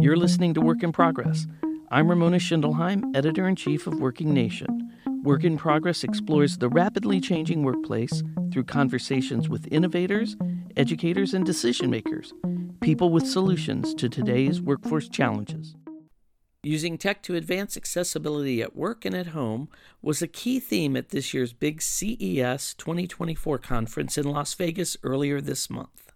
You're listening to Work in Progress. I'm Ramona Schindelheim, editor in chief of Working Nation. Work in Progress explores the rapidly changing workplace through conversations with innovators, educators, and decision makers, people with solutions to today's workforce challenges. Using tech to advance accessibility at work and at home was a key theme at this year's big CES 2024 conference in Las Vegas earlier this month.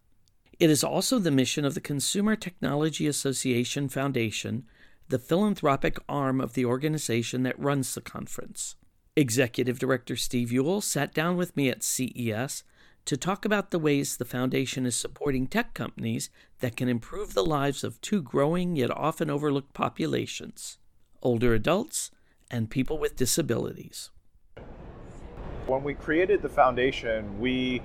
It is also the mission of the Consumer Technology Association Foundation, the philanthropic arm of the organization that runs the conference. Executive Director Steve Ewell sat down with me at CES to talk about the ways the foundation is supporting tech companies that can improve the lives of two growing yet often overlooked populations older adults and people with disabilities. When we created the foundation, we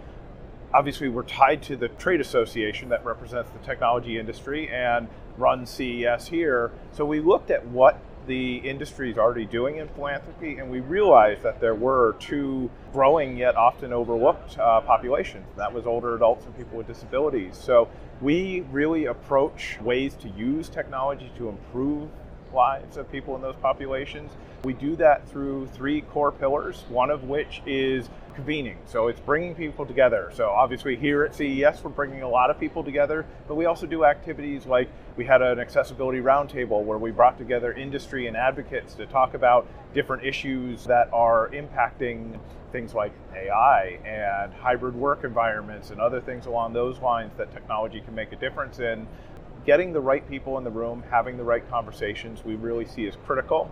obviously we're tied to the trade association that represents the technology industry and runs CES here. So we looked at what the industry is already doing in philanthropy, and we realized that there were two growing yet often overlooked uh, populations. That was older adults and people with disabilities. So we really approach ways to use technology to improve lives of people in those populations. We do that through three core pillars, one of which is convening. So it's bringing people together. So obviously here at CES, we're bringing a lot of people together, but we also do activities like we had an accessibility roundtable where we brought together industry and advocates to talk about different issues that are impacting things like AI and hybrid work environments and other things along those lines that technology can make a difference in getting the right people in the room, having the right conversations, we really see as critical.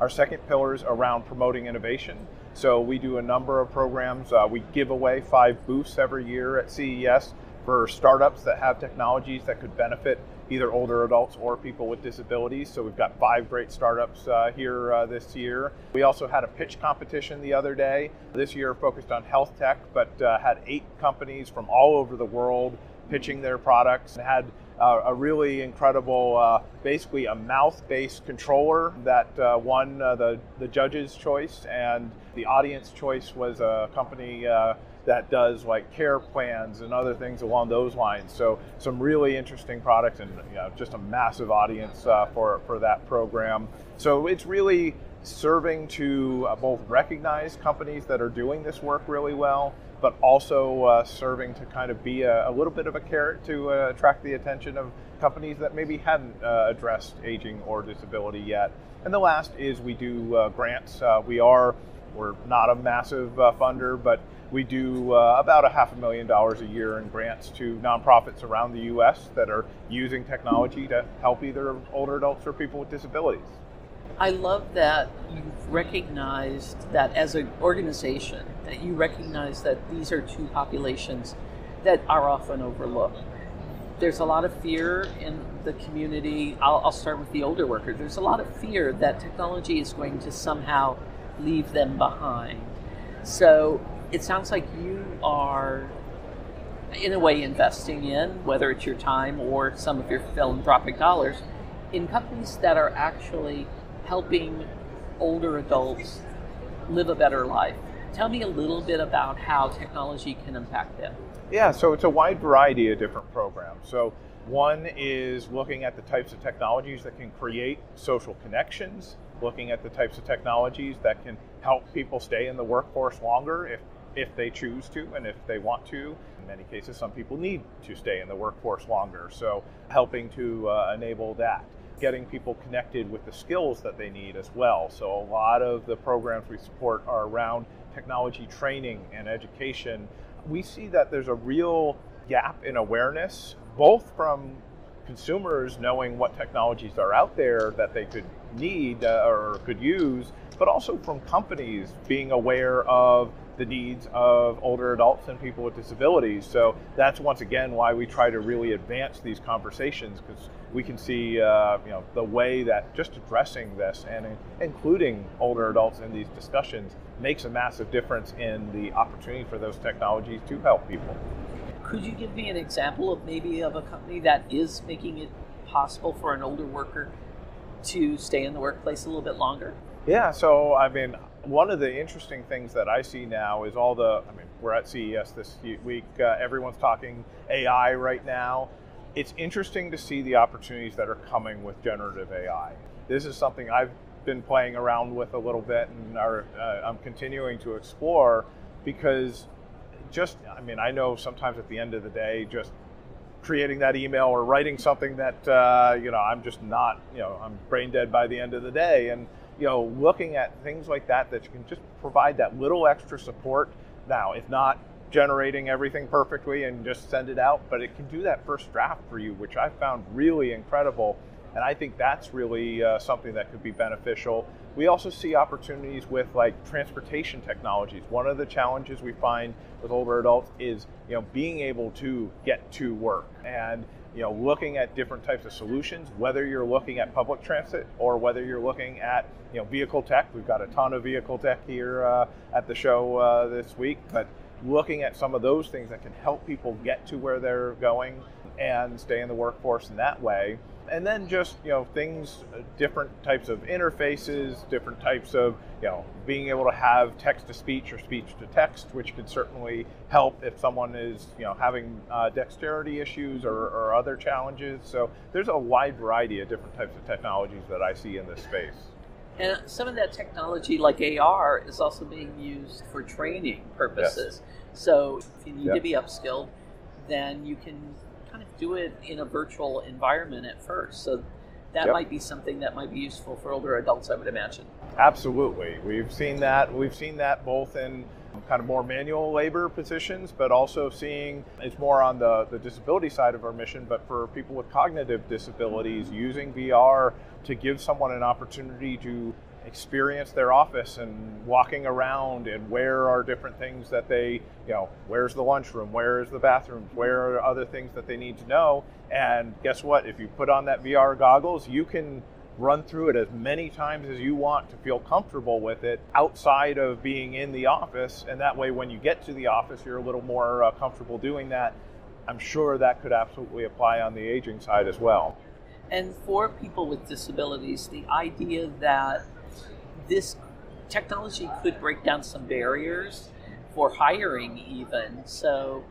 Our second pillar is around promoting innovation. So we do a number of programs. Uh, we give away five booths every year at CES for startups that have technologies that could benefit either older adults or people with disabilities. So we've got five great startups uh, here uh, this year. We also had a pitch competition the other day. This year focused on health tech, but uh, had eight companies from all over the world pitching their products and had uh, a really incredible, uh, basically a mouth-based controller that uh, won uh, the, the judge's choice, and the audience choice was a company uh, that does like care plans and other things along those lines. So some really interesting products and you know, just a massive audience uh, for, for that program. So it's really serving to both recognize companies that are doing this work really well, but also uh, serving to kind of be a, a, little bit of a carrot to uh, attract the attention of companies that maybe hadn't uh, addressed aging or disability yet. And the last is we do uh, grants. Uh, we are, we're not a massive uh, funder, but we do about a half a million dollars a year in grants to nonprofits around the U.S. that are using technology to help either older adults or people with disabilities. I love that you've recognized that as an organization, that you recognize that these are two populations that are often overlooked. There's a lot of fear in the community. I'll, I'll start with the older workers. There's a lot of fear that technology is going to somehow leave them behind. So it sounds like you are, in a way, investing in, whether it's your time or some of your philanthropic dollars, in companies that are actually helping older adults live a better life. Tell me a little bit about how technology can impact them. Yeah, so it's a wide variety of different programs. So one is looking at the types of technologies that can create social connections, looking at the types of technologies that can help people stay in the workforce longer if, if they choose to and if they want to. In many cases, some people need to stay in the workforce longer, so helping to uh, enable that getting people connected with the skills that they need as well. So a lot of the programs we support are around technology training and education. We see that there's a real gap in awareness, both from consumers knowing what technologies are out there that they could need uh, or could use, but also from companies being aware of the needs of older adults and people with disabilities. So that's once again why we try to really advance these conversations because we can see uh, you know the way that just addressing this and including older adults in these discussions makes a massive difference in the opportunity for those technologies to help people. Could you give me an example of maybe of a company that is making it possible for an older worker to stay in the workplace a little bit longer? Yeah, so I mean, one of the interesting things that I see now is all the, I mean, we're at CES this week, uh, everyone's talking AI right now. it's interesting to see the opportunities that are coming with generative AI. This is something I've been playing around with a little bit and are, uh, I'm continuing to explore because just, I mean, I know sometimes at the end of the day, just creating that email or writing something that, uh, you know, I'm just not, you know, I'm brain dead by the end of the day. And, you know, looking at things like that that you can just provide that little extra support. Now, if not generating everything perfectly and just send it out, but it can do that first draft for you, which I found really incredible. And I think that's really uh, something that could be beneficial. We also see opportunities with like transportation technologies. One of the challenges we find with older adults is, you know, being able to get to work and you know, looking at different types of solutions, whether you're looking at public transit or whether you're looking at, you know, vehicle tech. We've got a ton of vehicle tech here uh, at the show uh, this week, but looking at some of those things that can help people get to where they're going and stay in the workforce in that way and then just you know things uh, different types of interfaces different types of you know being able to have text to speech or speech to text which could certainly help if someone is you know having uh, dexterity issues or, or other challenges so there's a wide variety of different types of technologies that i see in this space and some of that technology like ar is also being used for training purposes yes. so if you need yep. to be upskilled then you can do it in a virtual environment at first. So that yep. might be something that might be useful for older adults, I would imagine. Absolutely. We've seen that. We've seen that both in kind of more manual labor positions, but also seeing it's more on the, the disability side of our mission, but for people with cognitive disabilities, using VR to give someone an opportunity to experience their office and walking around and where are different things that they, you know, where's the lunchroom, where's the bathrooms, where are other things that they need to know. And guess what? If you put on that VR goggles, you can run through it as many times as you want to feel comfortable with it outside of being in the office. And that way, when you get to the office, you're a little more uh, comfortable doing that. I'm sure that could absolutely apply on the aging side as well. And for people with disabilities, the idea that this technology could break down some barriers for hiring, even. So,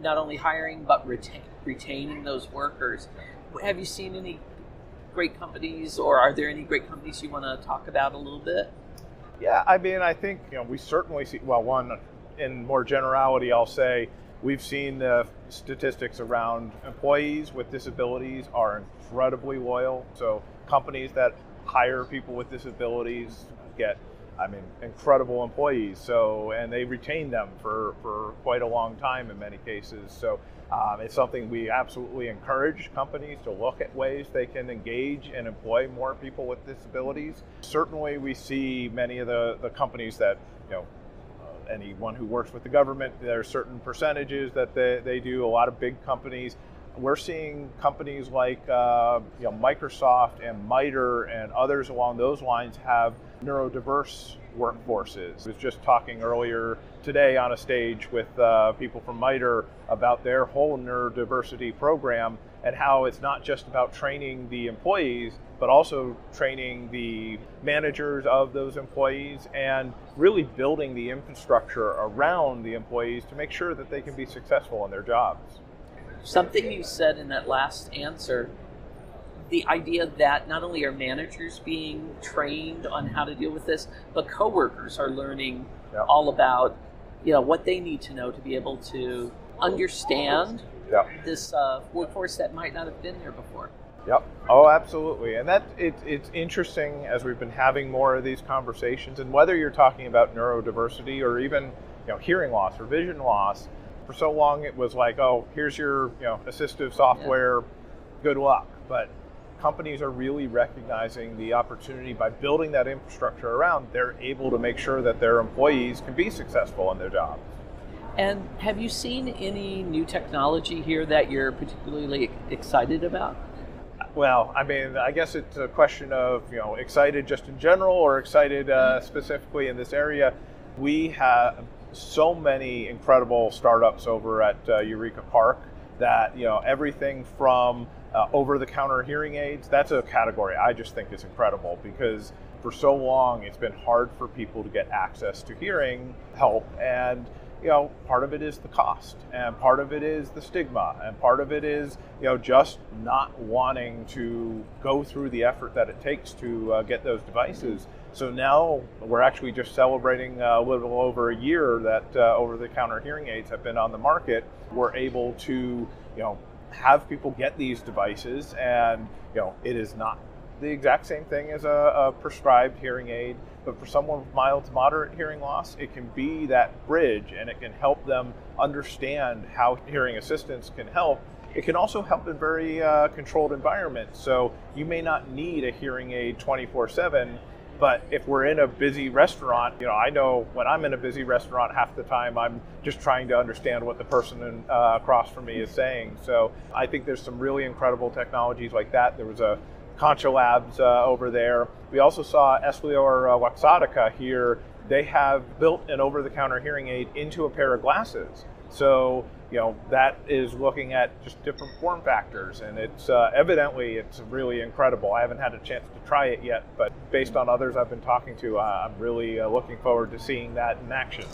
not only hiring, but retain, retaining those workers. Have you seen any great companies, or are there any great companies you want to talk about a little bit? Yeah, I mean, I think you know we certainly see. Well, one in more generality, I'll say we've seen the statistics around employees with disabilities are incredibly loyal. So companies that hire people with disabilities get I mean, incredible employees. So, and they retain them for, for quite a long time in many cases. So, um, it's something we absolutely encourage companies to look at ways they can engage and employ more people with disabilities. Certainly, we see many of the, the companies that, you know, uh, anyone who works with the government, there are certain percentages that they, they do. A lot of big companies we're seeing companies like uh, you know, Microsoft and MITRE and others along those lines have neurodiverse workforces. I was just talking earlier today on a stage with uh, people from MITRE about their whole neurodiversity program and how it's not just about training the employees, but also training the managers of those employees and really building the infrastructure around the employees to make sure that they can be successful in their jobs something you said in that last answer the idea that not only are managers being trained on how to deal with this, but coworkers are learning yep. all about you know what they need to know to be able to understand yep. this uh, workforce that might not have been there before. Yep. Oh, absolutely. And that it, it's interesting as we've been having more of these conversations, and whether you're talking about neurodiversity or even you know hearing loss or vision loss, for so long it was like, oh, here's your you know assistive software, yeah. good luck. But companies are really recognizing the opportunity by building that infrastructure around. They're able to make sure that their employees can be successful in their jobs. And have you seen any new technology here that you're particularly excited about? Well, I mean, I guess it's a question of you know excited just in general or excited uh, specifically in this area. We have so many incredible startups over at uh, Eureka Park that you know everything from uh, over-the-counter hearing aids. That's a category I just think is incredible because for so long it's been hard for people to get access to hearing help and you know, part of it is the cost, and part of it is the stigma, and part of it is, you know, just not wanting to go through the effort that it takes to uh, get those devices. So now we're actually just celebrating uh, a little over a year that uh, over-the-counter hearing aids have been on the market. We're able to, you know, have people get these devices, and you know, it is not the exact same thing as a, a, prescribed hearing aid, but for someone with mild to moderate hearing loss, it can be that bridge and it can help them understand how hearing assistance can help. It can also help in very uh, controlled environments. So you may not need a hearing aid 24 7 but if we're in a busy restaurant, you know, I know when I'm in a busy restaurant, half the time I'm just trying to understand what the person in, uh, across from me is saying. So I think there's some really incredible technologies like that. There was a Concha Labs uh, over there. We also saw Essilor uh, Luxottica here. They have built an over-the-counter hearing aid into a pair of glasses. So you know that is looking at just different form factors, and it's uh, evidently it's really incredible. I haven't had a chance to try it yet, but based on others I've been talking to, uh, I'm really uh, looking forward to seeing that in action.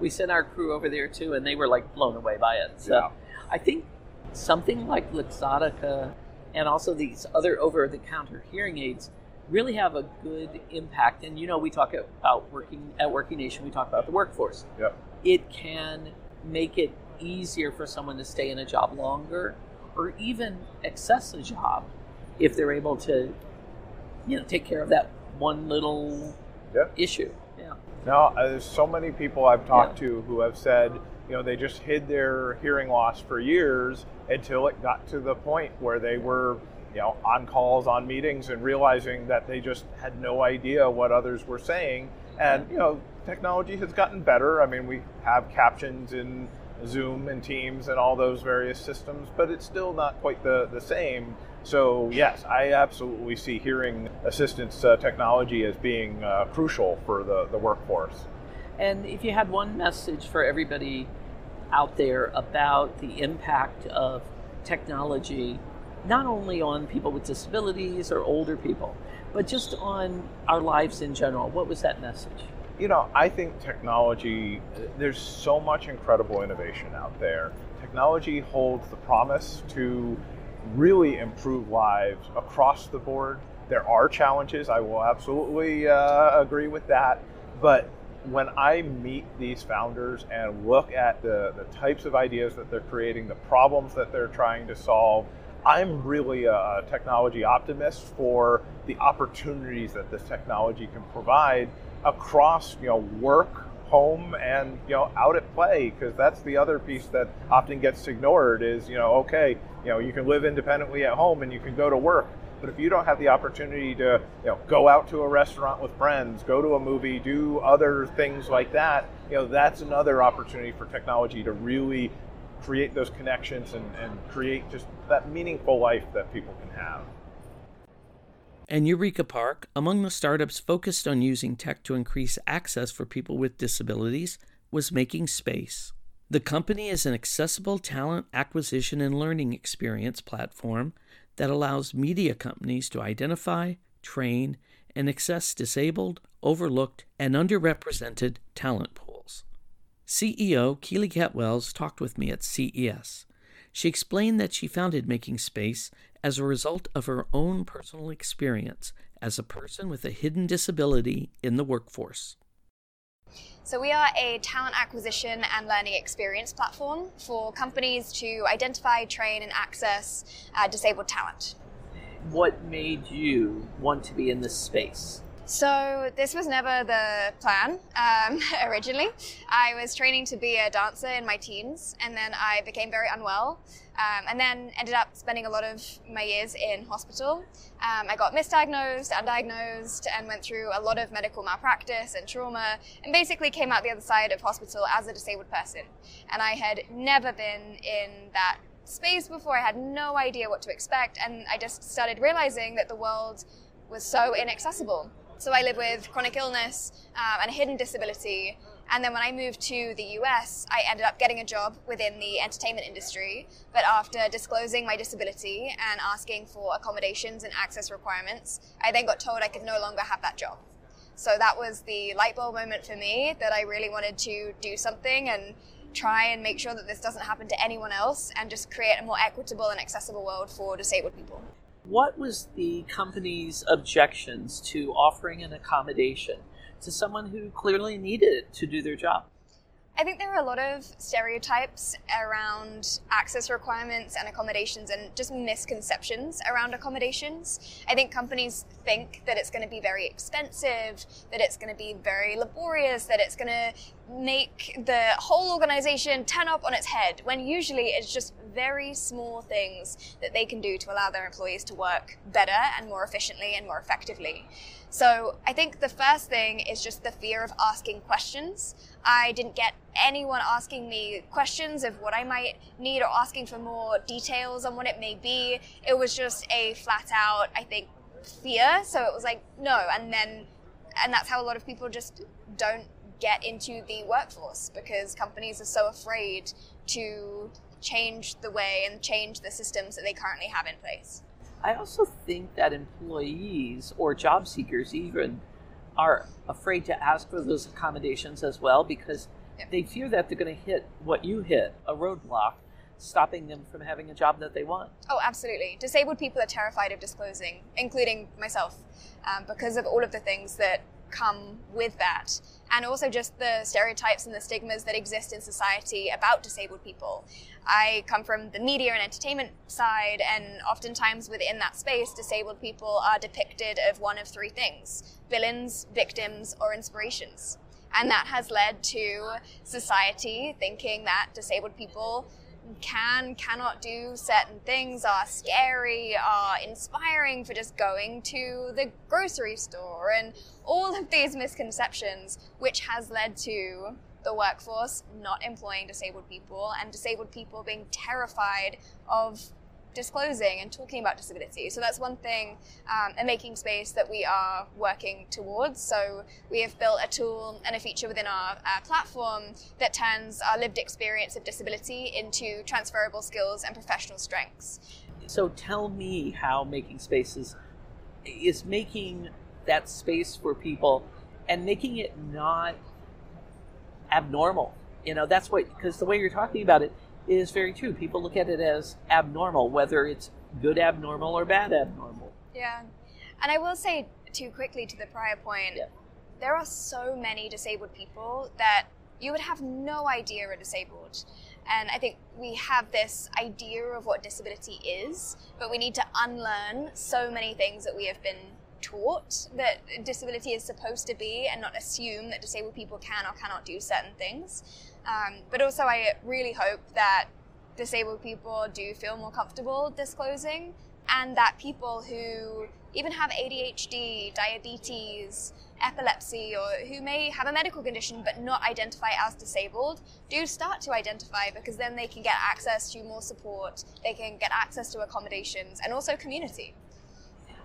We sent our crew over there too, and they were like blown away by it. So yeah. I think something like Luxottica and also these other over-the-counter hearing aids really have a good impact. And you know, we talk about working at Working Nation, we talk about the workforce. Yep. It can make it easier for someone to stay in a job longer or even access a job if they're able to you know take care of that one little yep. issue. Yeah. Now uh, there's so many people i've talked yeah. to who have said you know they just hid their hearing loss for years until it got to the point where they were you know on calls on meetings and realizing that they just had no idea what others were saying. And you know technology has gotten better. I mean we have captions in Zoom and Teams and all those various systems, but it's still not quite the, the same. So, yes, I absolutely see hearing assistance uh, technology as being uh, crucial for the, the workforce. And if you had one message for everybody out there about the impact of technology, not only on people with disabilities or older people, but just on our lives in general, what was that message? You know, I think technology, there's so much incredible innovation out there. Technology holds the promise to really improve lives across the board. There are challenges, I will absolutely uh, agree with that. But when I meet these founders and look at the, the types of ideas that they're creating, the problems that they're trying to solve, I'm really a technology optimist for the opportunities that this technology can provide across you know work home and you know out at play because that's the other piece that often gets ignored is you know okay you know you can live independently at home and you can go to work but if you don't have the opportunity to you know go out to a restaurant with friends go to a movie do other things like that you know that's another opportunity for technology to really create those connections and, and create just that meaningful life that people can have and Eureka Park, among the startups focused on using tech to increase access for people with disabilities, was Making Space. The company is an accessible talent acquisition and learning experience platform that allows media companies to identify, train, and access disabled, overlooked, and underrepresented talent pools. CEO Keely Cat-Wells talked with me at CES. She explained that she founded Making Space as a result of her own personal experience as a person with a hidden disability in the workforce. So, we are a talent acquisition and learning experience platform for companies to identify, train, and access uh, disabled talent. What made you want to be in this space? So this was never the plan um, originally. I was training to be a dancer in my teens, and then I became very unwell, um, and then ended up spending a lot of my years in hospital. Um, I got misdiagnosed, undiagnosed, and went through a lot of medical malpractice and trauma, and basically came out the other side of hospital as a disabled person. And I had never been in that space before. I had no idea what to expect, and I just started realizing that the world was so inaccessible. So I live with chronic illness um, and a hidden disability. And then when I moved to the US, I ended up getting a job within the entertainment industry. But after disclosing my disability and asking for accommodations and access requirements, I then got told I could no longer have that job. So that was the light bulb moment for me that I really wanted to do something and try and make sure that this doesn't happen to anyone else and just create a more equitable and accessible world for disabled people. What was the company's objections to offering an accommodation to someone who clearly needed it to do their job? I think there are a lot of stereotypes around access requirements and accommodations and just misconceptions around accommodations. I think companies think that it's going to be very expensive, that it's going to be very laborious, that it's going to make the whole organization turn up on its head, when usually it's just very small things that they can do to allow their employees to work better and more efficiently and more effectively. So I think the first thing is just the fear of asking questions. I didn't get anyone asking me questions of what I might need or asking for more details on what it may be. It was just a flat out, I think, fear. So it was like, no. And then, and that's how a lot of people just don't get into the workforce because companies are so afraid to change the way and change the systems that they currently have in place. I also think that employees or job seekers even are afraid to ask for those accommodations as well because yeah. they fear that they're going to hit what you hit a roadblock stopping them from having a job that they want. Oh, absolutely. Disabled people are terrified of disclosing, including myself, um, because of all of the things that come with that. And also just the stereotypes and the stigmas that exist in society about disabled people. I come from the media and entertainment side, and oftentimes within that space, disabled people are depicted of one of three things villains, victims, or inspirations. And that has led to society thinking that disabled people can, cannot do certain things, are scary, are inspiring for just going to the grocery store, and all of these misconceptions, which has led to the workforce not employing disabled people and disabled people being terrified of disclosing and talking about disability. So that's one thing, um, a making space that we are working towards. So we have built a tool and a feature within our, our platform that turns our lived experience of disability into transferable skills and professional strengths. So tell me how making spaces is making that space for people and making it not abnormal. You know, that's what because the way you're talking about it is very true. People look at it as abnormal, whether it's good abnormal or bad abnormal. Yeah. And I will say, too quickly to the prior point, yeah. there are so many disabled people that you would have no idea are disabled. And I think we have this idea of what disability is, but we need to unlearn so many things that we have been taught that disability is supposed to be and not assume that disabled people can or cannot do certain things. Um, but also, I really hope that disabled people do feel more comfortable disclosing and that people who even have ADHD, diabetes, epilepsy, or who may have a medical condition but not identify as disabled, do start to identify because then they can get access to more support, they can get access to accommodations, and also community.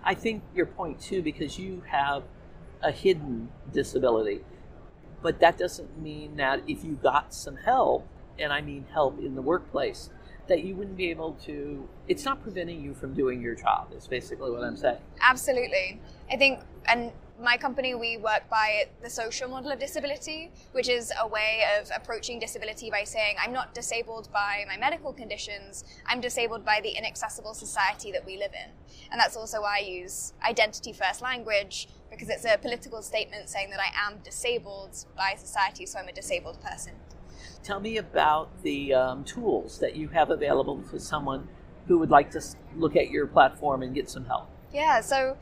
I think your point too, because you have a hidden disability. But that doesn't mean that if you got some help, and I mean help in the workplace, that you wouldn't be able to, it's not preventing you from doing your job, is basically what I'm saying. Absolutely. I think, and my company, we work by the social model of disability, which is a way of approaching disability by saying, I'm not disabled by my medical conditions, I'm disabled by the inaccessible society that we live in. And that's also why I use identity first language, because it's a political statement saying that I am disabled by society, so I'm a disabled person. Tell me about the um, tools that you have available for someone who would like to look at your platform and get some help. Yeah, so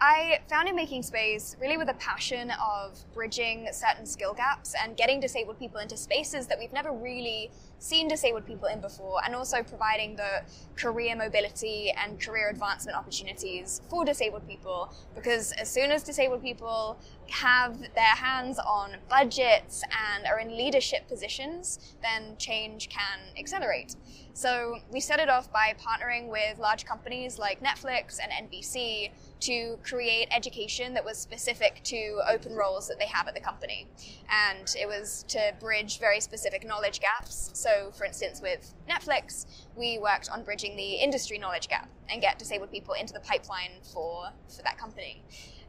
I founded Making Space really with a passion of bridging certain skill gaps and getting disabled people into spaces that we've never really seen disabled people in before, and also providing the career mobility and career advancement opportunities for disabled people. Because as soon as disabled people have their hands on budgets and are in leadership positions, then change can accelerate. So we started off by partnering with large companies like Netflix and NBC to create education that was specific to open roles that they have at the company. And it was to bridge very specific knowledge gaps. So, for instance, with Netflix, we worked on bridging the industry knowledge gap and get disabled people into the pipeline for, for that company.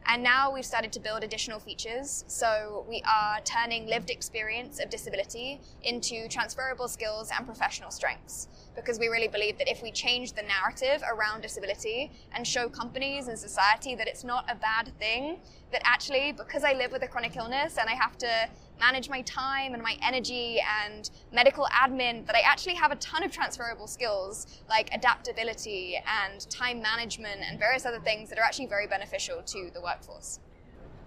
And now we've started to build additional features. So we are turning lived experience of disability into transferable skills and professional strengths. Because we really believe that if we change the narrative around disability and show companies and society that it's not a bad thing, that actually, because I live with a chronic illness and I have to manage my time and my energy and medical admin, that I actually have a ton of transferable skills like adaptability and time management and various other things that are actually very beneficial to the workforce.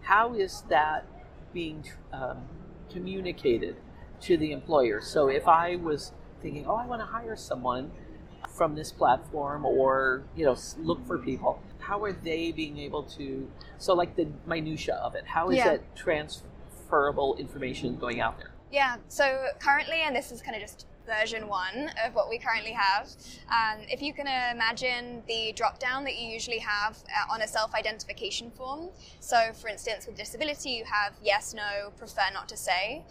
How is that being um, communicated to the employer? So if I was thinking, oh, I want to hire someone from this platform or you know look for people how are they being able to so like the minutia of it how is Yeah. that transferable information going out there Yeah, so currently, and this is kind of just version one of what we currently have, um, if you can imagine the drop down that you usually have uh, on a self identification form. So, for instance, with disability, you have yes, no, prefer not to say.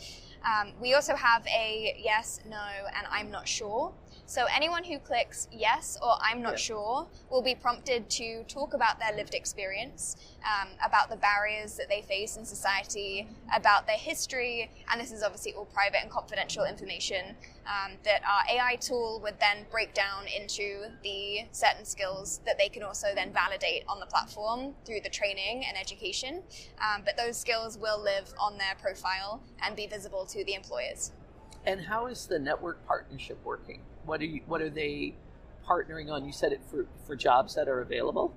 Um, we also have a yes, no, and I'm not sure. So, anyone who clicks yes or I'm not Yeah. sure will be prompted to talk about their lived experience, um, about the barriers that they face in society, about their history, and this is obviously all private and confidential information um, that our AI tool would then break down into the certain skills that they can also then validate on the platform through the training and education. Um, but those skills will live on their profile and be visible to the employers. And how is the network partnership working? What are you what are they partnering on? You said it for for jobs that are available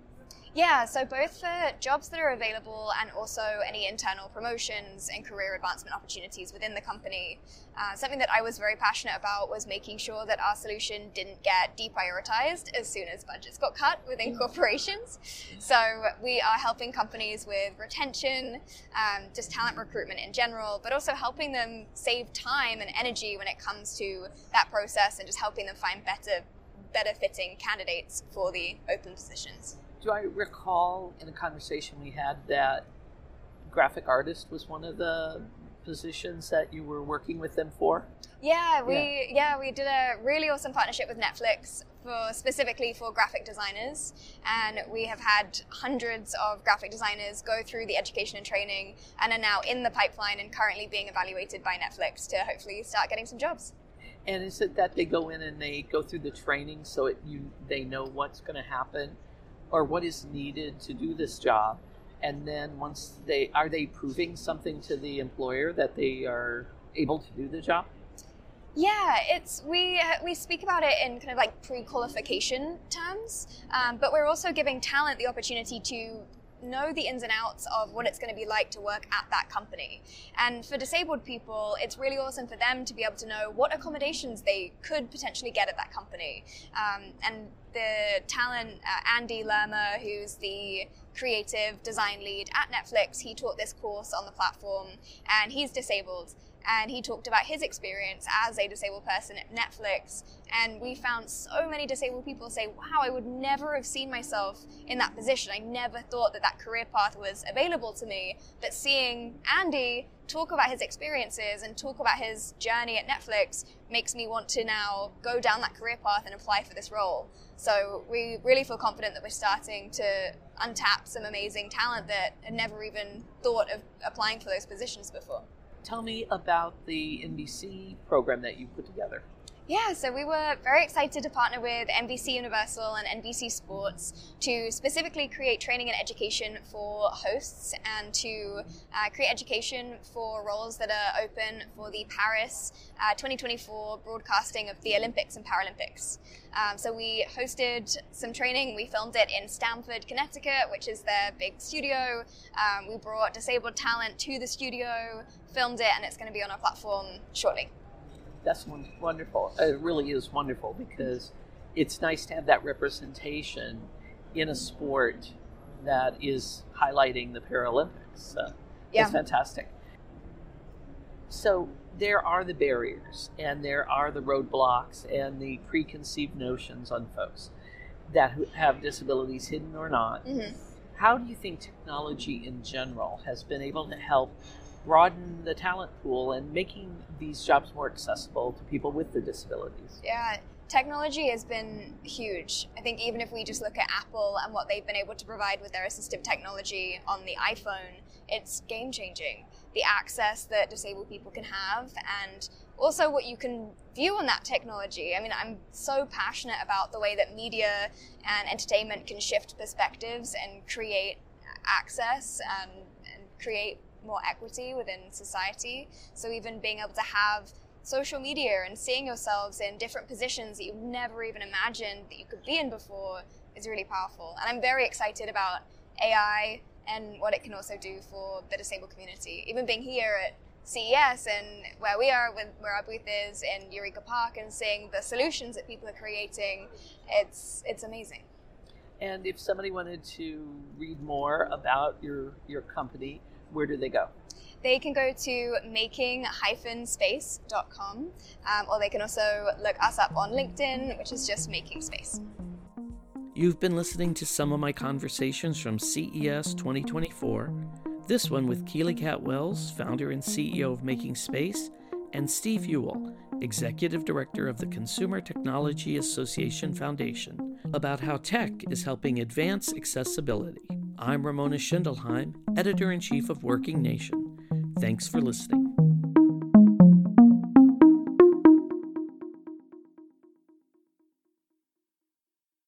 Yeah, so both for jobs that are available and also any internal promotions and career advancement opportunities within the company. Uh, something that I was very passionate about was making sure that our solution didn't get deprioritized as soon as budgets got cut within corporations. So we are helping companies with retention, um, just talent recruitment in general, but also helping them save time and energy when it comes to that process and just helping them find better, better fitting candidates for the open positions. Do i recall in a conversation we had that graphic artist was one of the positions that you were working with them for Yeah, we yeah. we did a really awesome partnership with Netflix for specifically for graphic designers, and we have had hundreds of graphic designers go through the education and training, and are now in the pipeline and currently being evaluated by Netflix to hopefully start getting some jobs. And is it that they go in and they go through the training so it, you they know what's going to happen or what is needed to do this job? And then once they are they proving something to the employer that they are able to do the job? Yeah, it's we we speak about it in kind of like pre-qualification terms, um, but we're also giving talent the opportunity to know the ins and outs of what it's going to be like to work at that company. And for disabled people, it's really awesome for them to be able to know what accommodations they could potentially get at that company. Um, and the talent, uh, Andy Lerma, who's the creative design lead at Netflix, he taught this course on the platform, and he's disabled and he talked about his experience as a disabled person at Netflix. And we found so many disabled people say, Wow, I would never have seen myself in that position. I never thought that that career path was available to me. But seeing Andy talk about his experiences and talk about his journey at Netflix makes me want to now go down that career path and apply for this role. So we really feel confident that we're starting to untap some amazing talent that had never even thought of applying for those positions before. Tell me about the NBC program that you put together. Yeah, so we were very excited to partner with NBC Universal and NBC Sports to specifically create training and education for hosts and to uh, create education for roles that are open for the Paris uh, 2024 broadcasting of the Olympics and Paralympics. Um, so we hosted some training. We filmed it in Stamford, Connecticut, which is their big studio. Um, we brought disabled talent to the studio, filmed it, and it's going to be on our platform shortly. That's won- wonderful. It really is wonderful because it's nice to have that representation in a sport that is highlighting the Paralympics. Uh, Yeah. It's fantastic. So there are the barriers and there are the roadblocks and the preconceived notions on folks that have disabilities hidden or not. Mhm. How do you think technology in general has been able to help broaden the talent pool and making these jobs more accessible to people with the disabilities? Yeah, technology has been huge. I think even if we just look at Apple and what they've been able to provide with their assistive technology on the iPhone, it's game changing. The access that disabled people can have and also what you can view on that technology. I mean, I'm so passionate about the way that media and entertainment can shift perspectives and create access and, and create more equity within society. So even being able to have social media and seeing yourselves in different positions that you've never even imagined that you could be in before is really powerful. And I'm very excited about AI and what it can also do for the disabled community. Even being here at CES and where we are, where our booth is in Eureka Park, and seeing the solutions that people are creating, it's it's amazing. And if somebody wanted to read more about your your company, where do they go? They can go to making-space.com um, or they can also look us up on LinkedIn, which is just Making Space. You've been listening to some of my conversations from CES 2024. This one with Keely Cat-Wells, founder and CEO of Making Space, and Steve Ewell, Executive Director of the Consumer Technology Association Foundation, about how tech is helping advance accessibility. I'm Ramona Schindelheim, Editor in Chief of Working Nation. Thanks for listening.